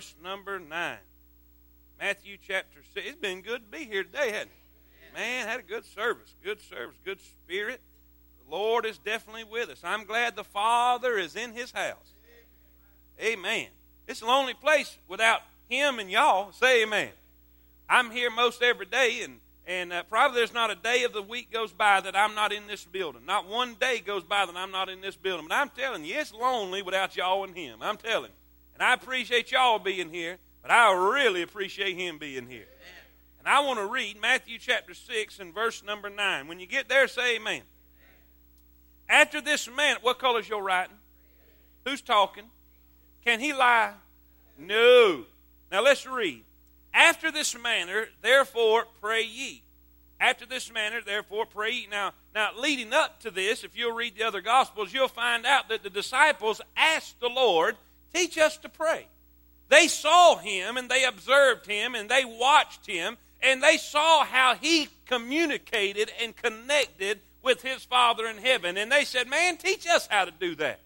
verse number 9. Matthew chapter 6. It's been good to be here today, hasn't it? Man, had a good service. Good service. Good spirit. The Lord is definitely with us. I'm glad the Father is in his house. Amen. It's a lonely place without him and y'all. Say amen. I'm here most every day, and, and uh, probably there's not a day of the week goes by that I'm not in this building. Not one day goes by that I'm not in this building. But I'm telling you, it's lonely without y'all and him. I'm telling you. And I appreciate y'all being here, but I really appreciate him being here. And I want to read Matthew chapter 6 and verse number 9. When you get there, say amen. After this man, what color is your writing? Who's talking? Can he lie? No. Now let's read. After this manner, therefore, pray ye. After this manner, therefore, pray ye. Now, now, leading up to this, if you'll read the other Gospels, you'll find out that the disciples asked the Lord, teach us to pray. They saw him and they observed him and they watched him and they saw how he communicated and connected with his Father in heaven. And they said, Man, teach us how to do that.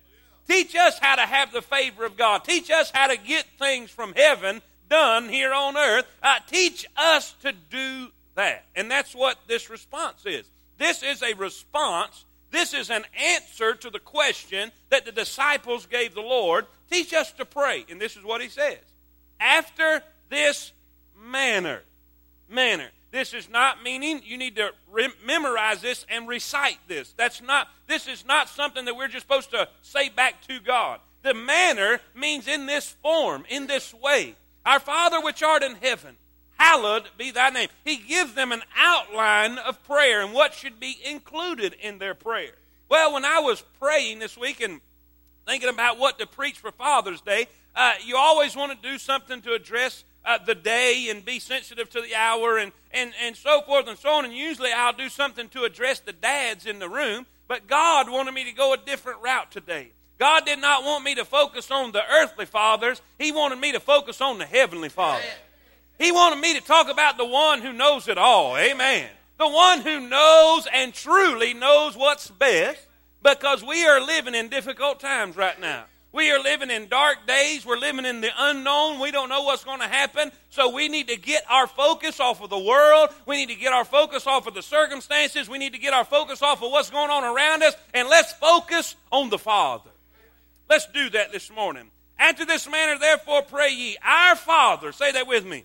Teach us how to have the favor of God. Teach us how to get things from heaven done here on earth. Uh, teach us to do that. And that's what this response is. This is a response. This is an answer to the question that the disciples gave the Lord. Teach us to pray. And this is what he says. After this manner. Manner. This is not meaning you need to re- memorize this and recite this. That's not this is not something that we're just supposed to say back to God. The manner means in this form, in this way. Our Father which art in heaven, hallowed be thy name. He gives them an outline of prayer and what should be included in their prayer. Well, when I was praying this week and thinking about what to preach for Father's Day, uh, you always want to do something to address uh, the day and be sensitive to the hour and, and, and so forth and so on. And usually I'll do something to address the dads in the room, but God wanted me to go a different route today. God did not want me to focus on the earthly fathers, He wanted me to focus on the heavenly Father. He wanted me to talk about the one who knows it all. Amen. The one who knows and truly knows what's best because we are living in difficult times right now. We are living in dark days. We're living in the unknown. We don't know what's going to happen. So we need to get our focus off of the world. We need to get our focus off of the circumstances. We need to get our focus off of what's going on around us. And let's focus on the Father. Let's do that this morning. After this manner, therefore, pray ye, Our Father, say that with me.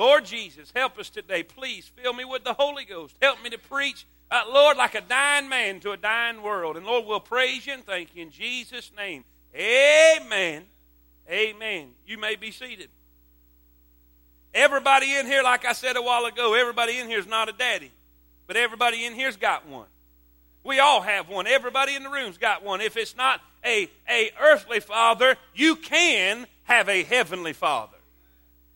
Lord Jesus, help us today. Please fill me with the Holy Ghost. Help me to preach uh, Lord, like a dying man to a dying world. And Lord, we'll praise you and thank you in Jesus' name. Amen. Amen. You may be seated. Everybody in here, like I said a while ago, everybody in here is not a daddy, but everybody in here's got one. We all have one. Everybody in the room's got one. If it's not a, a earthly father, you can have a heavenly father.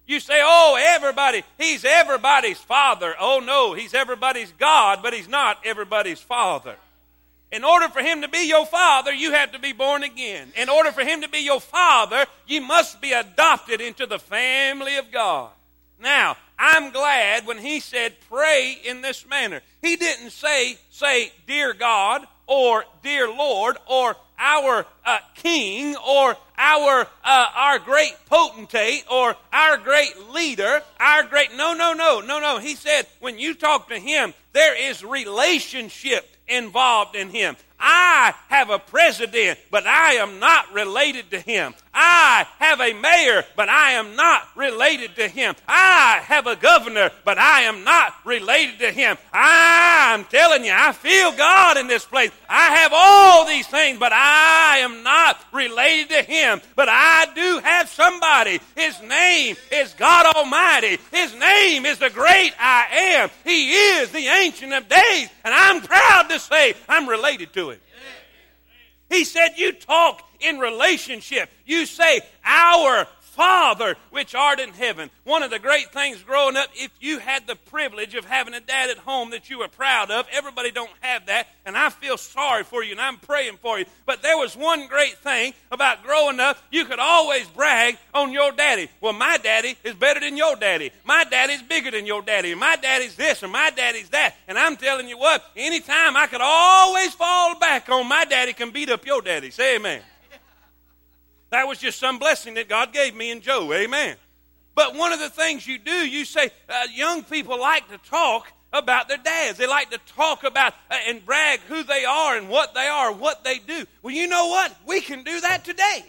You say, oh, everybody, he's everybody's father. Oh, no, he's everybody's God, but he's not everybody's father. In order for him to be your father, you have to be born again. In order for him to be your father, you must be adopted into the family of God. Now, I'm glad when he said pray in this manner. He didn't say, say, dear God, or dear Lord, or our uh, king or our uh, our great potentate or our great leader our great no no no no no he said when you talk to him there is relationship involved in him I have a president, but I am not related to him. I have a mayor, but I am not related to him. I have a governor, but I am not related to him. I'm telling you, I feel God in this place. I have all these things, but I am not related to him. But I do have somebody. His name is God Almighty. His name is the great I am. He is the Ancient of Days, and I'm proud to say I'm related to him. He said, You talk in relationship. You say, Our Father, which art in heaven. One of the great things growing up, if you had the privilege of having a dad at home that you were proud of, everybody don't have that, and I feel sorry for you, and I'm praying for you. But there was one great thing about growing up, you could always brag on your daddy. Well, my daddy is better than your daddy. My daddy's bigger than your daddy. My daddy's this, or my daddy's that. And I'm telling you what, anytime I could always fall back on my daddy can beat up your daddy. Say amen. That was just some blessing that God gave me and Joe. Amen. But one of the things you do, you say, uh, young people like to talk about their dads. They like to talk about uh, and brag who they are and what they are, what they do. Well, you know what? We can do that today.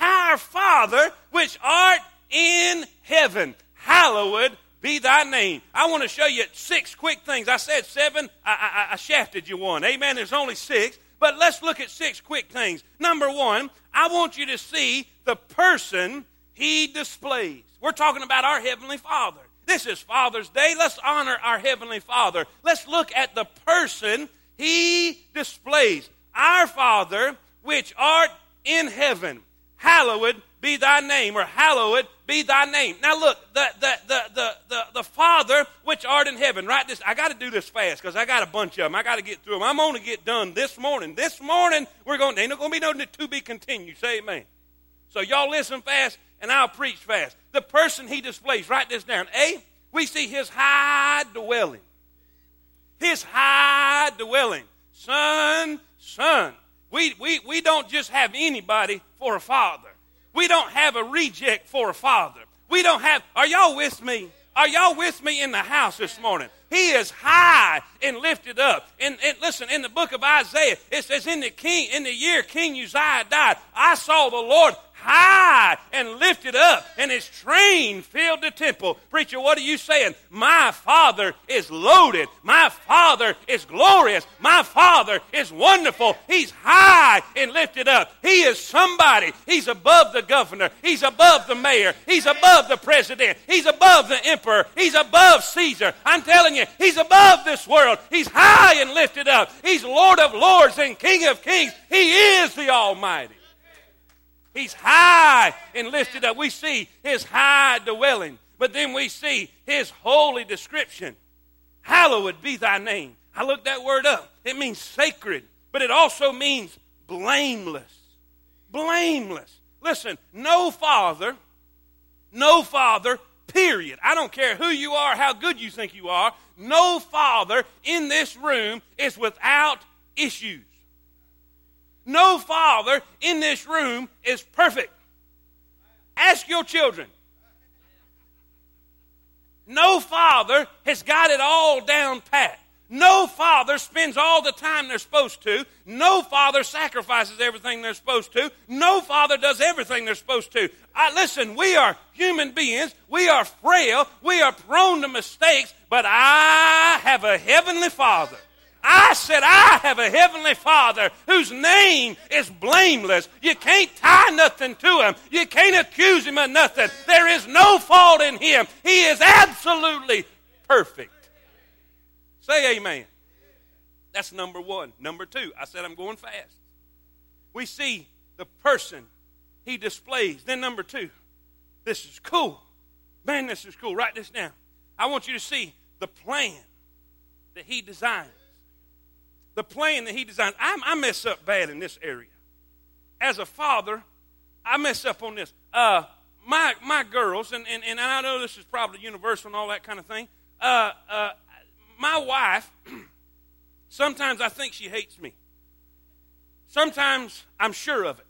Our Father, which art in heaven, hallowed be thy name. I want to show you six quick things. I said seven, I, I, I shafted you one. Amen. There's only six. But let's look at six quick things. Number one, I want you to see the person he displays. We're talking about our Heavenly Father. This is Father's Day. Let's honor our Heavenly Father. Let's look at the person he displays. Our Father, which art in heaven, hallowed be thy name, or hallowed be thy name. Now look, the, the, the, the, the, the Father which art in heaven, right? This, I got to do this fast because I got a bunch of them. I got to get through them. I'm going to get done this morning. This morning, we're going, ain't going to be no to be continued. Say amen. So y'all listen fast and I'll preach fast. The person he displays, write this down. A, we see his high dwelling. His high dwelling. Son, son. We, we, we don't just have anybody for a father. We don't have a reject for a father. We don't have, are y'all with me? Are y'all with me in the house this morning? He is high and lifted up. And, and, listen, in the book of Isaiah, it says, in the king, in the year King Uzziah died, I saw the Lord high and lifted up, and his train filled the temple. Preacher, what are you saying? My Father is loaded. My Father is glorious. My Father is wonderful. He's high and lifted up. He is somebody. He's above the governor. He's above the mayor. He's above the president. He's above the emperor. He's above Caesar. I'm telling you, he's above this world. He's high and lifted up. He's Lord of lords and King of kings. He is the Almighty. He's high and lifted up. We see his high dwelling, but then we see his holy description. Hallowed be thy name. I looked that word up. It means sacred, but it also means blameless. Blameless. Listen, no father, no father, period. I don't care who you are, how good you think you are, no father in this room is without issues. No father in this room is perfect. Ask your children. No father has got it all down pat. No father spends all the time they're supposed to. No father sacrifices everything they're supposed to. No father does everything they're supposed to. I, listen, we are human beings. We are frail. We are prone to mistakes. But I have a heavenly father I said, I have a heavenly Father whose name is blameless. You can't tie nothing to him. You can't accuse him of nothing. There is no fault in him. He is absolutely perfect. Say amen. That's number one. Number two, I said I'm going fast. We see the person he displays. Then number two, this is cool. Man, this is cool. Write this down. I want you to see the plan that he designed the plan that he designed. I, I mess up bad in this area. As a father, I mess up on this. Uh, my my girls, and, and, and I know this is probably universal and all that kind of thing. Uh, uh, my wife, sometimes I think she hates me. Sometimes I'm sure of it.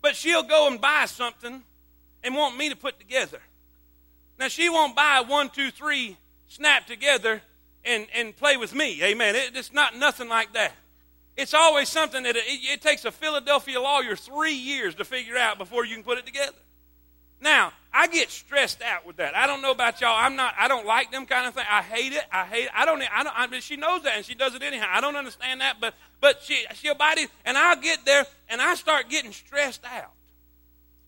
But she'll go and buy something and want me to put together. Now, she won't buy one, two, three, snap together and, and play with me. Amen. It, it's not nothing like that. It's always something that it, it takes a Philadelphia lawyer three years to figure out before you can put it together. Now, I get stressed out with that. I don't know about y'all. I'm not. I don't like them kind of thing. I hate it. I hate. It. I don't. I don't. I mean, she knows that, and she does it anyhow. I don't understand that, but but she she'll bite it, and I'll get there, and I start getting stressed out.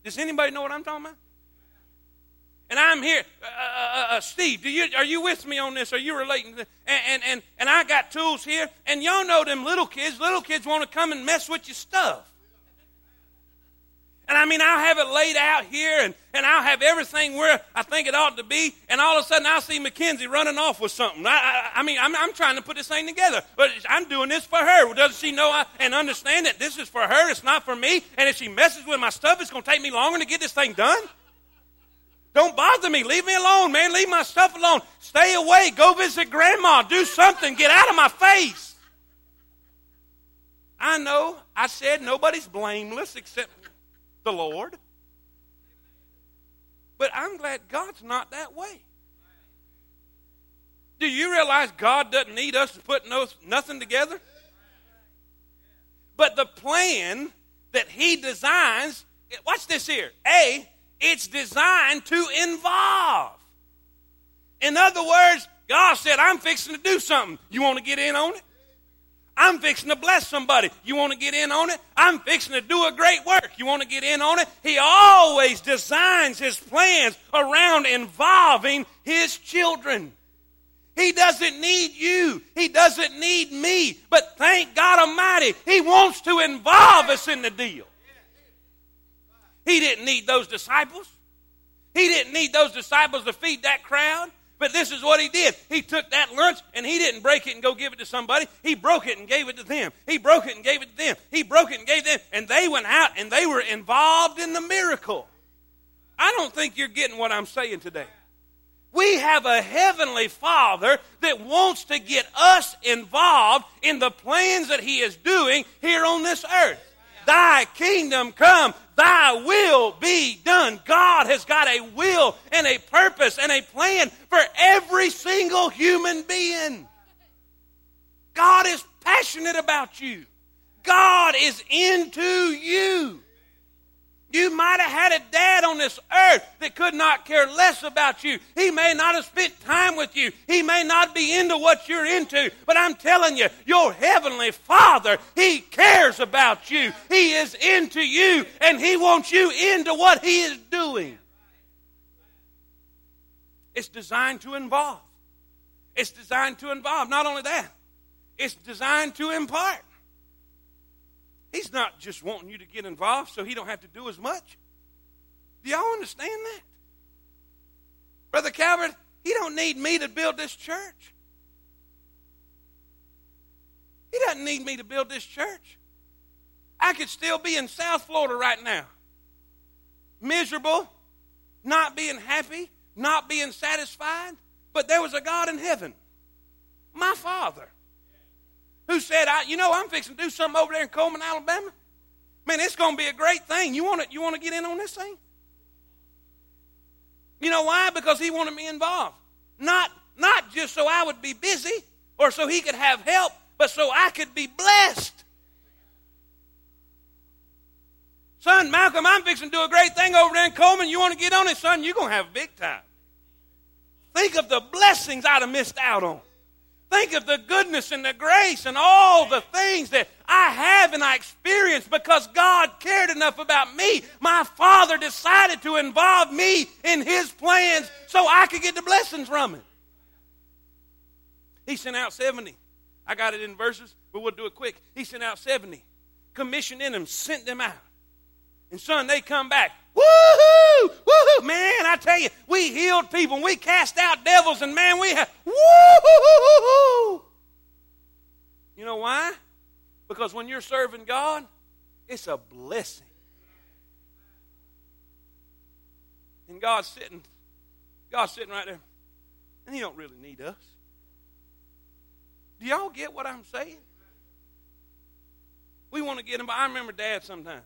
Does anybody know what I'm talking about? And I'm here, uh, uh, uh, Steve. Do you are you with me on this? Are you relating? And, and and and I got tools here, and y'all know them little kids. Little kids want to come and mess with your stuff. And I mean, I'll have it laid out here and, and I'll have everything where I think it ought to be. And all of a sudden, I'll see Mackenzie running off with something. I, I, I mean, I'm, I'm, trying to put this thing together. But I'm doing this for her. Doesn't she know I, and understand that this is for her? It's not for me. And if she messes with my stuff, it's going to take me longer to get this thing done. Don't bother me. Leave me alone, man. Leave my stuff alone. Stay away. Go visit grandma. Do something. Get out of my face. I know I said nobody's blameless except the Lord. But I'm glad God's not that way. Do you realize God doesn't need us to put no, nothing together? But the plan that He designs, watch this here. A, it's designed to involve. In other words, God said, I'm fixing to do something. You want to get in on it? I'm fixing to bless somebody. You want to get in on it? I'm fixing to do a great work. You want to get in on it? He always designs his plans around involving his children. He doesn't need you. He doesn't need me. But thank God Almighty, He wants to involve us in the deal. He didn't need those disciples. He didn't need those disciples to feed that crowd. But this is what he did. He took that lunch and he didn't break it and go give it to somebody. He broke it and gave it to them. He broke it and gave it to them. He broke it and gave them. And they went out and they were involved in the miracle. I don't think you're getting what I'm saying today. We have a heavenly Father that wants to get us involved in the plans that He is doing here on this earth. Thy kingdom come, thy will be done. God has got a will and a purpose and a plan for every single human being. God is passionate about you. God is into you. You might have had a dad on this earth that could not care less about you. He may not have spent time with you. He may not be into what you're into. But I'm telling you, your heavenly Father, He cares about you. He is into you, and He wants you into what He is doing. It's designed to involve. It's designed to involve. Not only that, it's designed to impart. He's not just wanting you to get involved so he don't have to do as much. Do y'all understand that? Brother Calvert, he don't need me to build this church. He doesn't need me to build this church. I could still be in South Florida right now. Miserable, not being happy, not being satisfied, but there was a God in heaven, my Father, who said, I, you know, I'm fixing to do something over there in Cullman, Alabama. Man, it's going to be a great thing. You want to, you want to get in on this thing? You know why? Because he wanted me involved. Not, not just so I would be busy or so he could have help, but so I could be blessed. Son, Malcolm, I'm fixing to do a great thing over there in Cullman. You want to get on it, son? You're going to have a big time. Think of the blessings I'd have missed out on. Think of the goodness and the grace and all the things that I have and I experience because God cared enough about me. My Father decided to involve me in His plans so I could get the blessings from it. He sent out 70. I got it in verses, but we'll do it quick. He sent out 70, commissioned in them, sent them out. And son, they come back. Woohoo! Woohoo! Man, I tell you, we healed people and we cast out devils, and man, we have woohoo! You know why? Because when you're serving God, it's a blessing. And God's sitting, God's sitting right there. And He don't really need us. Do y'all get what I'm saying? We want to get him. I remember Dad sometimes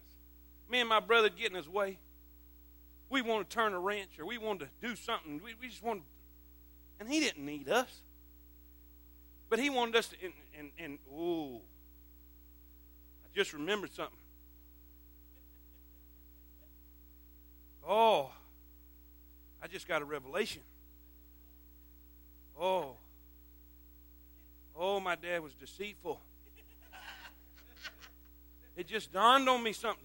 me and my brother get in his way. We want to turn a wrench or we want to do something. We, we just want and he didn't need us. But he wanted us to, and, and, and ooh, I just remembered something. Oh, I just got a revelation. Oh, oh, my dad was deceitful. It just dawned on me something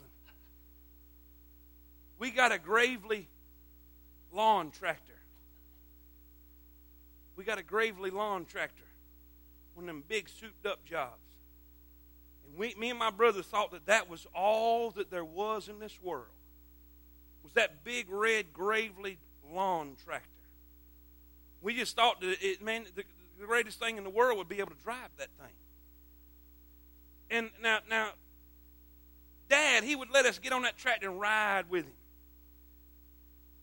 we got a gravely lawn tractor. We got a Gravely lawn tractor, one of them big souped up jobs. And we, me and my brother thought that that was all that there was in this world. Was that big red Gravely lawn tractor? We just thought that it, man, the, the greatest thing in the world would be able to drive that thing. And now, now, Dad, he would let us get on that tractor and ride with him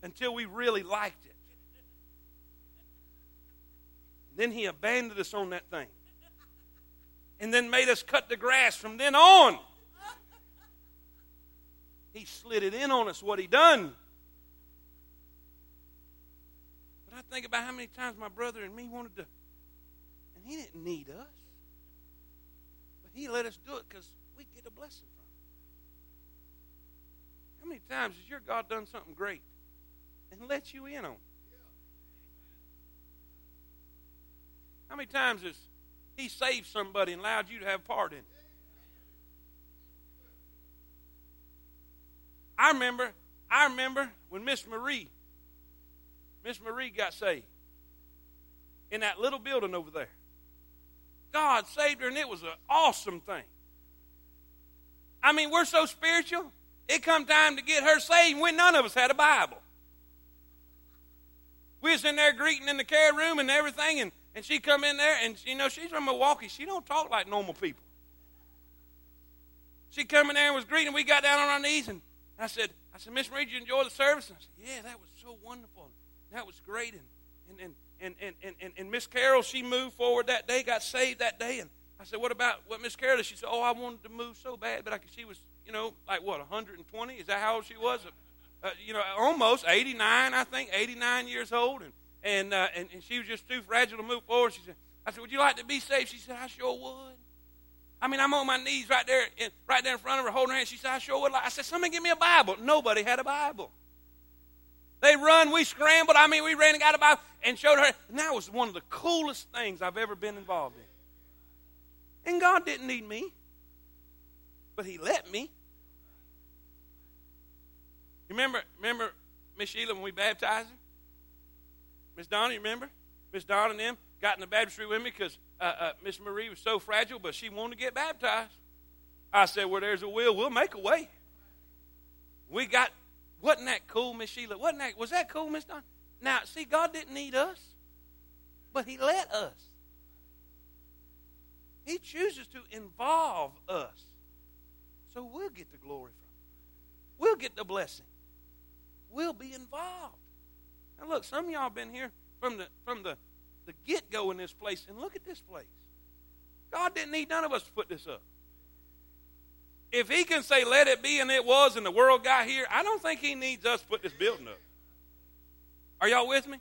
until we really liked it. Then he abandoned us on that thing. And then made us cut the grass from then on. He slid it in on us, what he done. But I think about how many times my brother and me wanted to, and he didn't need us. But he let us do it because we get a blessing from it. How many times has your God done something great and let you in on it? How many times has He saved somebody and allowed you to have part in it? I remember, I remember when Miss Marie, Miss Marie got saved in that little building over there. God saved her, and it was an awesome thing. I mean, we're so spiritual. It come time to get her saved when none of us had a Bible. We was in there greeting in the care room and everything, and and she come in there, and you know she's from Milwaukee. She don't talk like normal people. She come in there and was greeting. We got down on our knees, and I said, "I said, Miss did you enjoy the service?" And I said, "Yeah, that was so wonderful. That was great." And and and and and and, and, and Miss Carol, she moved forward that day, got saved that day, and I said, "What about what Miss Carol?" She said, "Oh, I wanted to move so bad, but I could, she was, you know, like what, 120? Is that how old she was? Uh, you know, almost 89, I think, 89 years old, and." and, uh, and, and she was just too fragile to move forward. She said, I said, would you like to be saved? She said, I sure would. I mean, I'm on my knees right there, in, right there in front of her, holding her hand. She said, I sure would. Like. I said, somebody give me a Bible. Nobody had a Bible. They run, we scrambled. I mean, we ran and got a Bible and showed her. And that was one of the coolest things I've ever been involved in. And God didn't need me, but He let me. Remember, remember Miss Sheila when we baptized her? Miss Donna, you remember? Miss Donna and them got in the baptistry with me because uh, uh, Miss Marie was so fragile, but she wanted to get baptized. I said, Well, there's a will, we'll make a way. We got, wasn't that cool, Miss Sheila? Wasn't that, was that cool, Miss Donna? Now, see, God didn't need us, but He let us. He chooses to involve us. So we'll get the glory from it. We'll get the blessing. We'll be involved. Now look, some of y'all been here from the from the, the get go in this place, and look at this place. God didn't need none of us to put this up. If he can say let it be and it was and the world got here, I don't think he needs us to put this building up. Are y'all with me?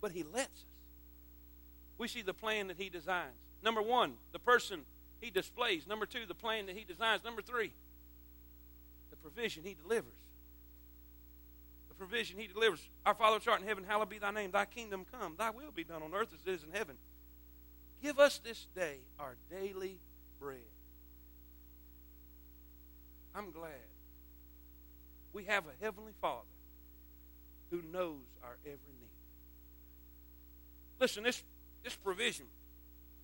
But he lets us. We see the plan that he designs. Number one, the person he displays. Number two, the plan that he designs. Number three, the provision he delivers provision he delivers. Our Father which art in heaven, hallowed be thy name. Thy kingdom come. Thy will be done on earth as it is in heaven. Give us this day our daily bread. I'm glad we have a heavenly Father who knows our every need. Listen, this, this provision,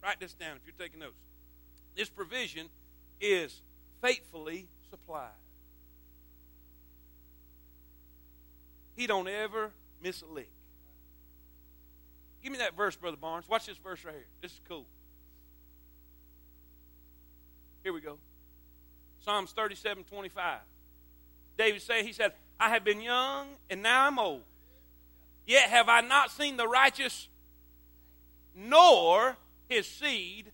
write this down if you're taking notes. This provision is faithfully supplied. He don't ever miss a lick. Give me that verse, Brother Barnes. Watch this verse right here. This is cool. Here we go. Psalms 37 25. David said, He said, I have been young and now I'm old. Yet have I not seen the righteous nor his seed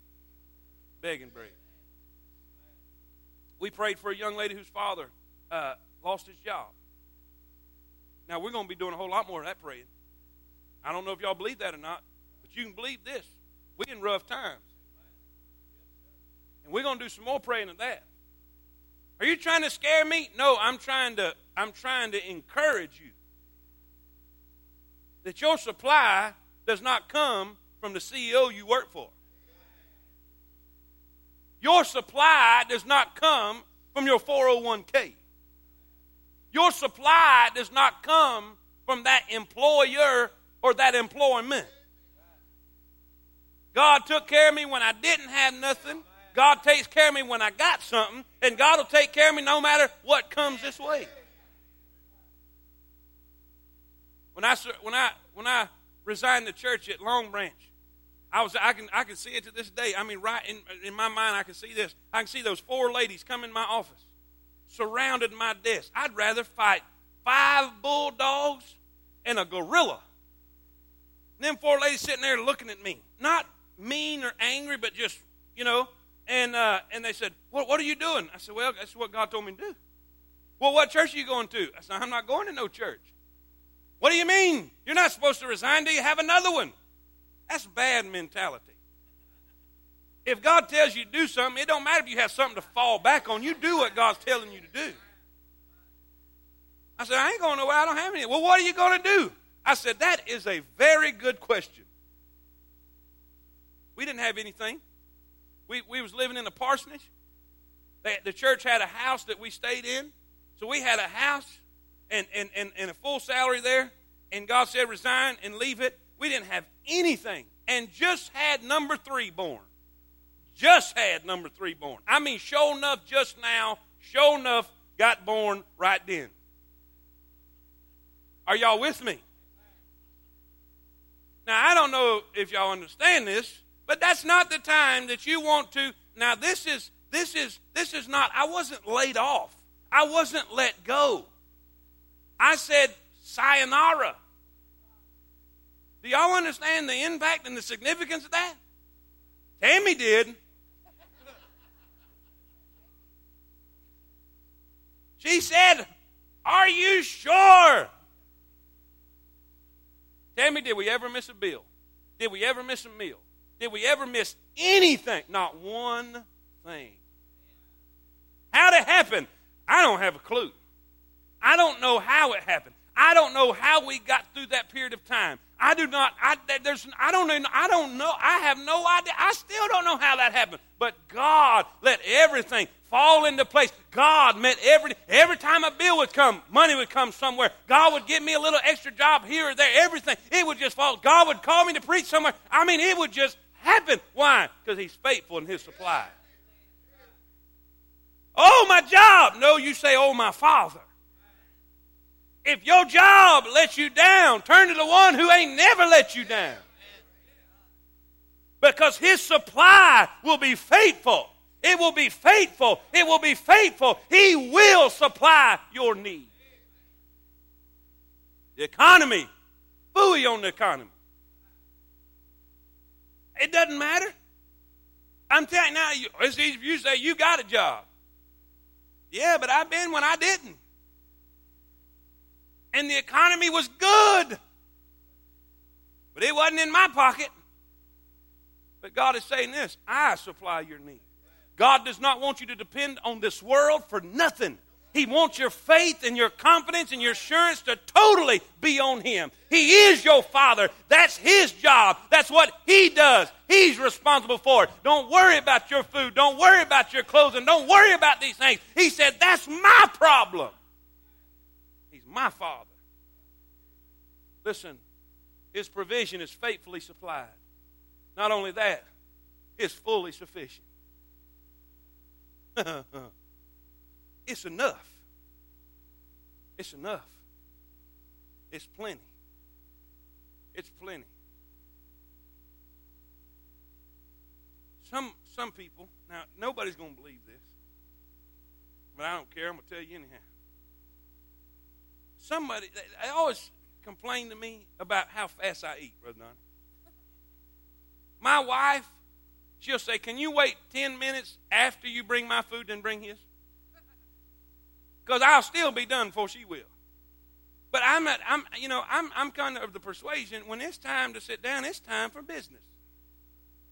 begging bread. We prayed for a young lady whose father uh, lost his job. Now, we're going to be doing a whole lot more of that praying. I don't know if y'all believe that or not, but you can believe this. We're in rough times. And we're going to do some more praying than that. Are you trying to scare me? No, I'm trying to I'm trying to encourage you. That your supply does not come from the CEO you work for. Your supply does not come from your 401k. Your supply does not come from that employer or that employment. God took care of me when I didn't have nothing. God takes care of me when I got something, and God will take care of me no matter what comes this way. When I when I when I resigned the church at Long Branch, I was I can I can see it to this day. I mean, right in in my mind, I can see this. I can see those four ladies come in my office, surrounded my desk. I'd rather fight five bulldogs and a gorilla. And them four ladies sitting there looking at me, not mean or angry, but just you know. And uh, and they said, "What what are you doing?" I said, "Well, that's what God told me to do." Well, what church are you going to? I said, "I'm not going to no church." What do you mean? You're not supposed to resign Do you have another one. That's bad mentality. If God tells you to do something, it don't matter if you have something to fall back on. You do what God's telling you to do. I said, I ain't going nowhere. I don't have any. Well, what are you going to do? I said, that is a very good question. We didn't have anything. We, we was living in a parsonage. They, the church had a house that we stayed in. So we had a house and, and, and, and a full salary there. And God said, resign and leave it. We didn't have anything and just had number three born. Just had number three born. I mean, sure enough, just now, sure enough, got born right then. Are y'all with me? Now, I don't know if y'all understand this, but that's not the time that you want to. Now, this is this is this is not. I wasn't laid off. I wasn't let go. I said sayonara. Do y'all understand the impact and the significance of that? Tammy did. She said, Are you sure? Tell me, did we ever miss a bill? Did we ever miss a meal? Did we ever miss anything? Not one thing. How'd it happen? I don't have a clue. I don't know how it happened. I don't know how we got through that period of time. I do not. I, there's. I don't. I don't know. I have no idea. I still don't know how that happened. But God let everything fall into place. God met every every time a bill would come, money would come somewhere. God would give me a little extra job here or there. Everything it would just fall. God would call me to preach somewhere. I mean, it would just happen. Why? Because He's faithful in His supply. Oh, my job. No, you say, oh, my Father. If your job lets you down, turn to the one who ain't never let you down. Because his supply will be faithful. It will be faithful. It will be faithful. He will supply your need. The economy, buoy on the economy. It doesn't matter. I'm telling you now, it's easy for you to say you got a job. Yeah, but I've been when I didn't and the economy was good. But it wasn't in my pocket. But God is saying this I supply your need. God does not want you to depend on this world for nothing. He wants your faith and your confidence and your assurance to totally be on Him. He is your Father. That's His job. That's what He does. He's responsible for it. Don't worry about your food. Don't worry about your clothing. Don't worry about these things. He said, That's my problem He's my Father. Listen, His provision is faithfully supplied. Not only that, it's fully sufficient. it's enough. It's enough. It's plenty. It's plenty. Some some people, now nobody's to believe this, but I don't care. I'm to tell you anyhow somebody, they always complain to me about how fast I eat, Brother Don. My wife, she'll say, Can you wait 10 minutes after you bring my food and bring his? Because I'll still be done before she will. But I'm, at, I'm, you know, I'm, I'm kind of the persuasion when it's time to sit down, it's time for business.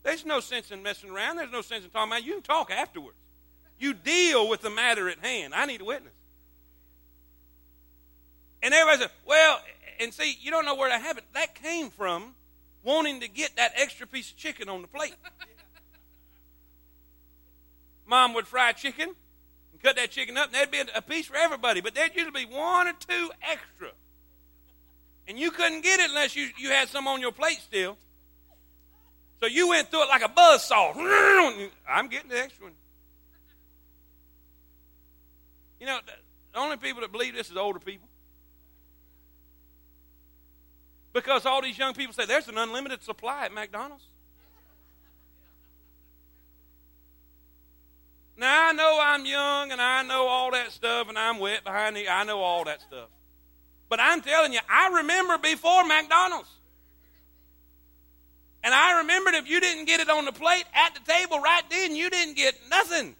There's no sense in messing around. There's no sense in talking about. It. You can talk afterwards. You deal with the matter at hand. I need a witness. And everybody said, well, and see, you don't know where that happened. That came from wanting to get that extra piece of chicken on the plate. Mom would fry chicken and cut that chicken up, and there'd be a piece for everybody, but there'd usually be one or two extra. And you couldn't get it unless you, you had some on your plate still. So you went through it like a buzz saw. I'm getting the extra one. You know, the only people that believe this is older people. Because all these young people say there's an unlimited supply at McDonald's. Now I know I'm young and I know all that stuff and I'm wet behind the I know all that stuff. But I'm telling you, I remember before McDonald's. And I remembered if you didn't get it on the plate at the table right then, you didn't get nothing.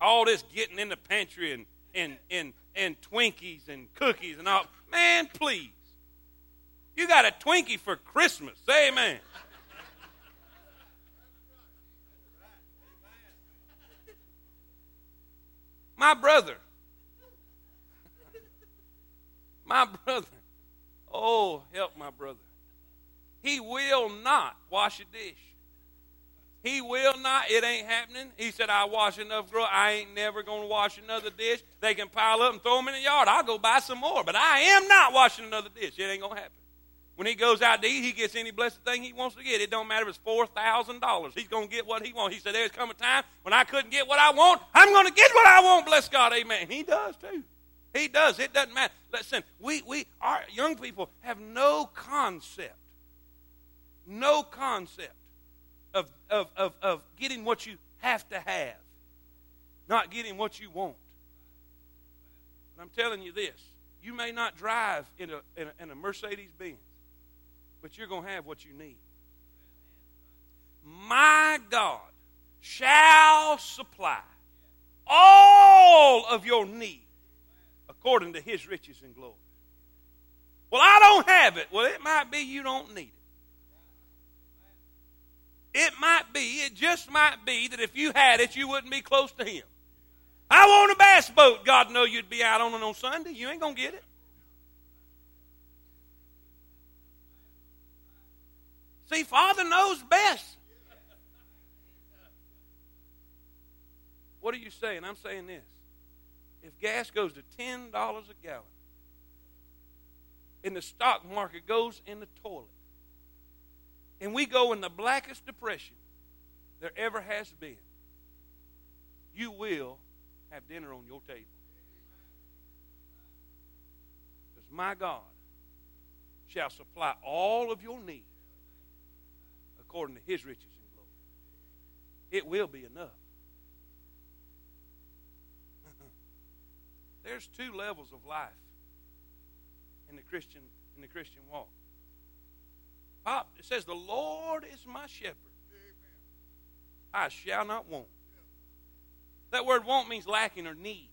All this getting in the pantry and and and and Twinkies and cookies and all. Man, please. You got a Twinkie for Christmas. Say amen. My brother. My brother. Oh, help my brother. He will not wash a dish. He will not. It ain't happening. He said, I wash enough girl. I ain't never going to wash another dish. They can pile up and throw them in the yard. I'll go buy some more. But I am not washing another dish. It ain't going to happen. When he goes out to eat, he gets any blessed thing he wants to get. It don't matter if it's $4,000. He's going to get what he wants. He said, there's come a time when I couldn't get what I want. I'm going to get what I want. Bless God. Amen. He does too. He does. It doesn't matter. Listen, we, we, our young people have no concept, no concept of, of, of, of getting what you have to have, not getting what you want. But I'm telling you this you may not drive in a, in a, in a Mercedes Benz, but you're going to have what you need. My God shall supply all of your need according to his riches and glory. Well, I don't have it. Well, it might be you don't need it. It might be, it just might be that if you had it, you wouldn't be close to him. I want a bass boat. God know you'd be out on it on Sunday. You ain't going to get it. See, Father knows best. What are you saying? I'm saying this if gas goes to $10 a gallon and the stock market goes in the toilet and we go in the blackest depression there ever has been, you will have dinner on your table. Because my God shall supply all of your need according to his riches and glory. It will be enough. There's two levels of life in the Christian in the Christian walk. Pop, it says, "The Lord is my shepherd; I shall not want." That word "want" means lacking or need.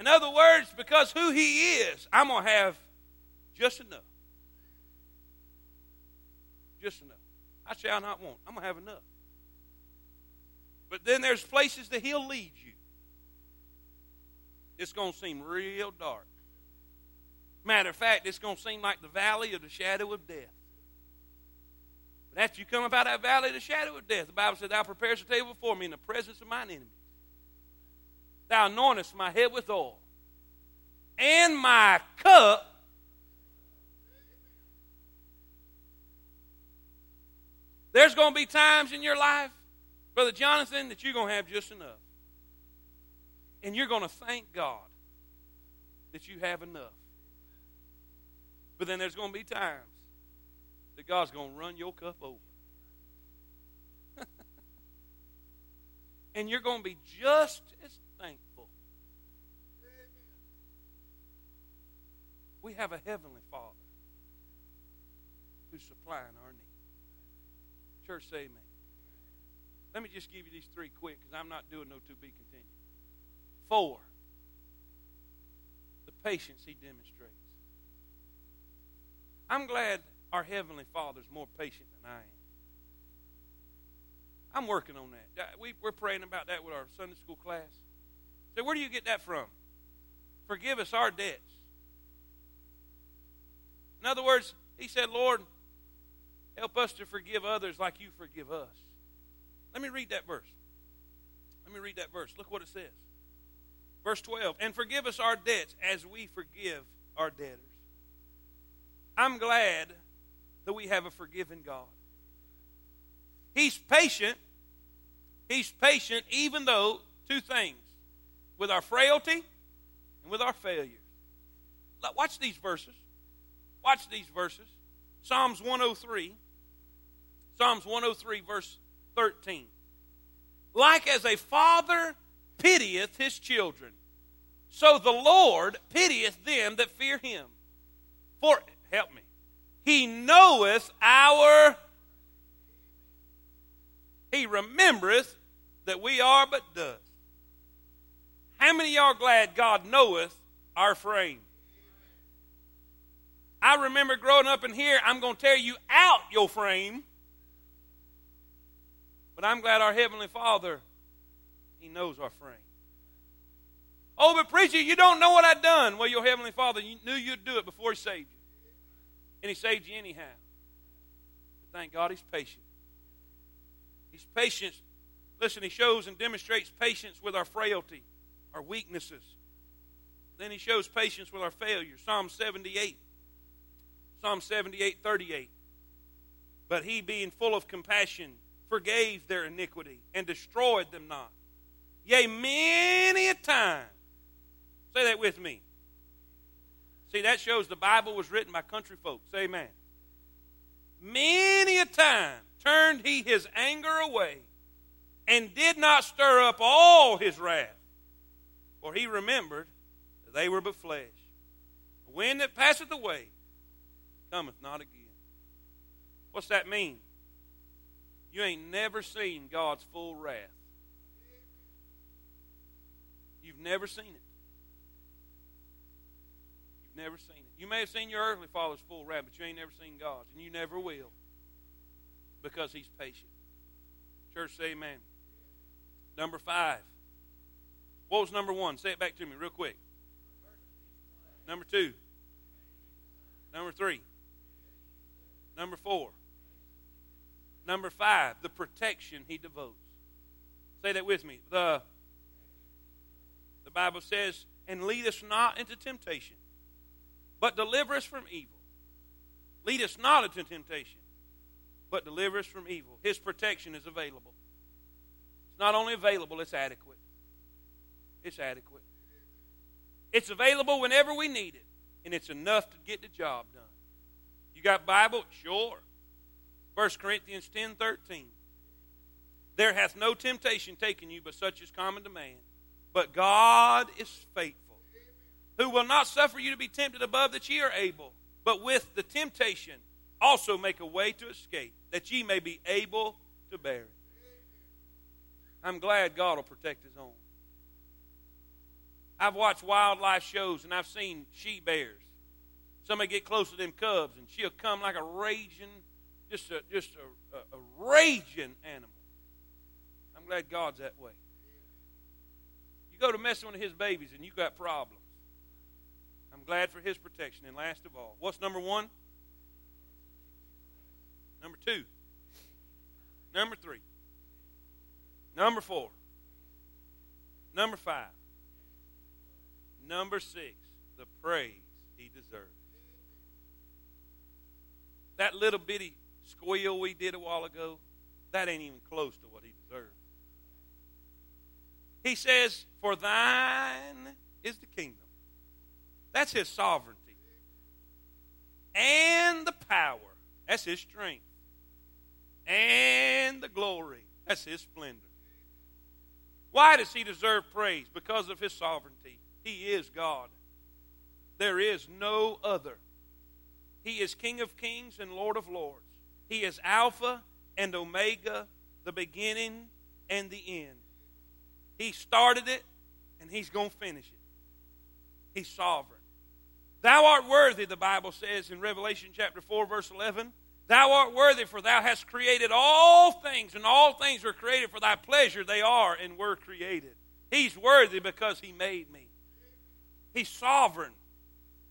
In other words, because who He is, I'm gonna have just enough. Just enough. I shall not want. I'm gonna have enough. But then there's places that He'll lead you it's going to seem real dark. Matter of fact, it's going to seem like the valley of the shadow of death. But after you come up out of that valley of the shadow of death, the Bible says, Thou preparest a table before me in the presence of mine enemies. Thou anointest my head with oil, and my cup There's going to be times in your life, Brother Jonathan, that you're going to have just enough. And you're going to thank God that you have enough. But then there's going to be times that God's going to run your cup over. and you're going to be just as thankful. We have a heavenly Father who's supplying our needs. Church, say amen. Let me just give you these three quick because I'm not doing no to be continued. Four, the patience he demonstrates. I'm glad our Heavenly Father's more patient than I am. I'm working on that. We, are praying about that with our Sunday school class. So, where do you get that from? Forgive us our debts. In other words, he said, Lord, help us to forgive others like you forgive us. Let me read that verse. Let me read that verse. Look what it says. Verse 12, and forgive us our debts as we forgive our debtors. I'm glad that we have a forgiving God. He's patient. He's patient even though, two things, with our frailty and with our failures. Watch these verses. Watch these verses. Psalms 103. Psalms 103, verse 13. Like as a father pitieth his children, so the Lord pitieth them that fear him. For, help me, he knoweth our, he remembereth that we are but dust. How many y'all glad God knoweth our frame? I remember growing up in here, I'm going to tear you out your frame. But I'm glad our Heavenly Father, He knows our frame. Oh, but preacher, you don't know what I've done. Well, your Heavenly Father knew you'd do it before He saved you. And He saved you anyhow. But thank God He's patient. He's patient. Listen, He shows and demonstrates patience with our frailty, our weaknesses. Then He shows patience with our failures. Psalm 78. Psalm 78, 38. But he, being full of compassion, forgave their iniquity and destroyed them not. Yea, many a time. Say that with me. See, that shows the Bible was written by country folks. Amen. Many a time turned he his anger away and did not stir up all his wrath, for he remembered that they were but flesh. The wind that passeth away cometh not again. What's that mean? You ain't never seen God's full wrath. You've never seen it. You've never seen it. You may have seen your earthly father's full wrath, but you ain't never seen God's, and you never will because He's patient. Church, say amen. Number five. What was number one? Say it back to me real quick. Number two. Number three. Number four. Number five, the protection he devotes. Say that with me. The, the Bible says, and lead us not into temptation, but deliver us from evil. Lead us not into temptation, but deliver us from evil. His protection is available. It's not only available, it's adequate. It's adequate. It's available whenever we need it, and it's enough to get the job done. You got Bible? Sure. 1 Corinthians 10 13. There hath no temptation taken you but such as common to man. But God is faithful, who will not suffer you to be tempted above that ye are able, but with the temptation also make a way to escape, that ye may be able to bear it. I'm glad God will protect his own. I've watched wildlife shows and I've seen she bears Somebody get close to them cubs, and she'll come like a raging, just a just a, a, a raging animal. I'm glad God's that way. You go to mess with His babies, and you got problems. I'm glad for His protection. And last of all, what's number one? Number two. Number three. Number four. Number five. Number six, the praise he deserves. That little bitty squeal we did a while ago, that ain't even close to what he deserves. He says, For thine is the kingdom. That's his sovereignty. And the power. That's his strength. And the glory. That's his splendor. Why does he deserve praise? Because of his sovereignty. He is God. There is no other. He is King of kings and Lord of lords. He is Alpha and Omega, the beginning and the end. He started it and he's going to finish it. He's sovereign. Thou art worthy, the Bible says in Revelation chapter 4, verse 11. Thou art worthy, for thou hast created all things, and all things were created for thy pleasure. They are and were created. He's worthy because he made me. He's sovereign.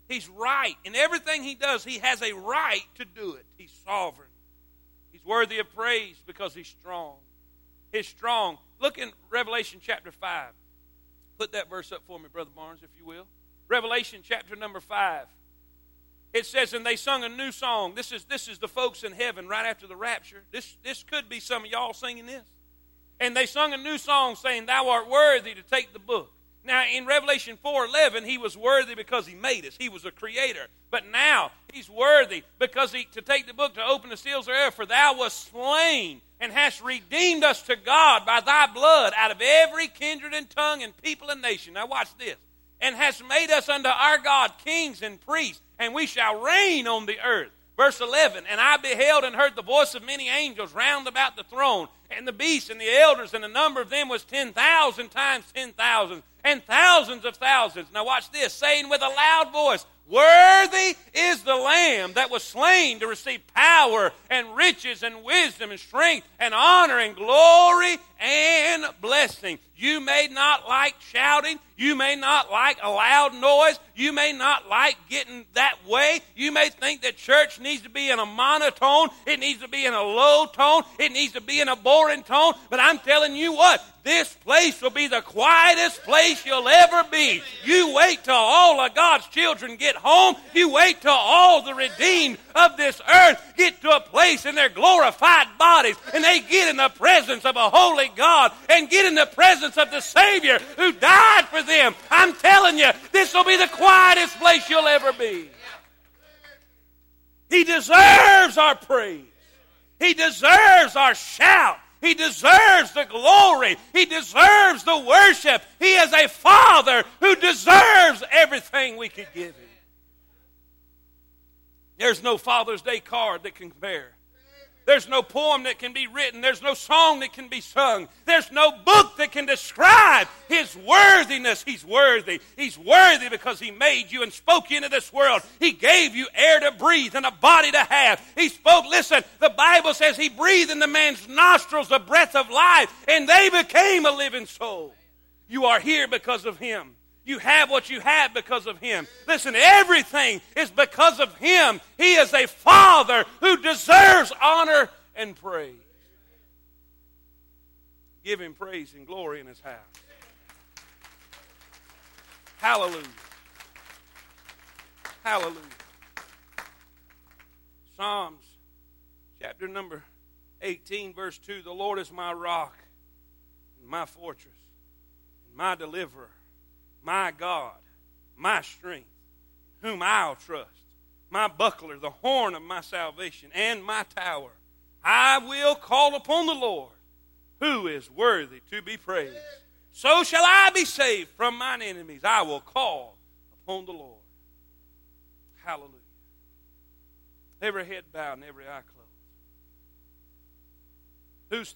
He's right. In everything he does, he has a right to do it. He's sovereign. He's worthy of praise because he's strong. He's strong. Look in Revelation chapter 5. Put that verse up for me, Brother Barnes, if you will. Revelation chapter number 5. It says, and they sung a new song. This is, this is the folks in heaven right after the rapture. This, this could be some of y'all singing this. And they sung a new song saying, Thou art worthy to take the book. Now, in Revelation 4.11, he was worthy because he made us. He was a creator. But now, he's worthy because he, to take the book, to open the seals thereof. For thou wast slain and hast redeemed us to God by thy blood out of every kindred and tongue and people and nation. Now watch this. And hast made us unto our God kings and priests, and we shall reign on the earth. Verse 11, And I beheld and heard the voice of many angels round about the throne, and the beasts and the elders, and the number of them was 10,000 times 10,000, and thousands of thousands. Now watch this, saying with a loud voice, Worthy is the Lamb that was slain to receive power and riches and wisdom and strength and honor and glory and blessing. You may not like shouting. You may not like a loud noise. You may not like getting that way. You may think that church needs to be in a monotone. It needs to be in a low tone. It needs to be in a boring tone. But I'm telling you what, this place will be the quietest place you'll ever be. You wait till all of God's children get home. You wait till all the redeemed of this earth get to a place in their glorified bodies and they get in the presence of a holy God and get in the presence of the Savior who died for them. I'm telling you, this will be the quietest place you'll ever be. He deserves our praise. He deserves our shout. He deserves the glory. He deserves the worship. He is a Father who deserves everything we could give Him. There's no Father's Day card that can compare. There's no poem that can be written. There's no song that can be sung. There's no book that can describe His worthiness. He's worthy. He's worthy because He made you and spoke you into this world. He gave you air to breathe and a body to have. He spoke, listen, the Bible says He breathed in the man's nostrils the breath of life, and they became a living soul. You are here because of Him. You have what you have because of Him. Listen, everything is because of Him. He is a Father who deserves honor and praise. Give Him praise and glory in His house. Hallelujah. Hallelujah. Psalms chapter number 18, verse 2 The Lord is my rock and my fortress and my deliverer my God, my strength, whom I'll trust, my buckler, the horn of my salvation, and my tower. I will call upon the Lord, who is worthy to be praised. So shall I be saved from mine enemies. I will call upon the Lord. Hallelujah. Every head bowed and every eye closed. Who's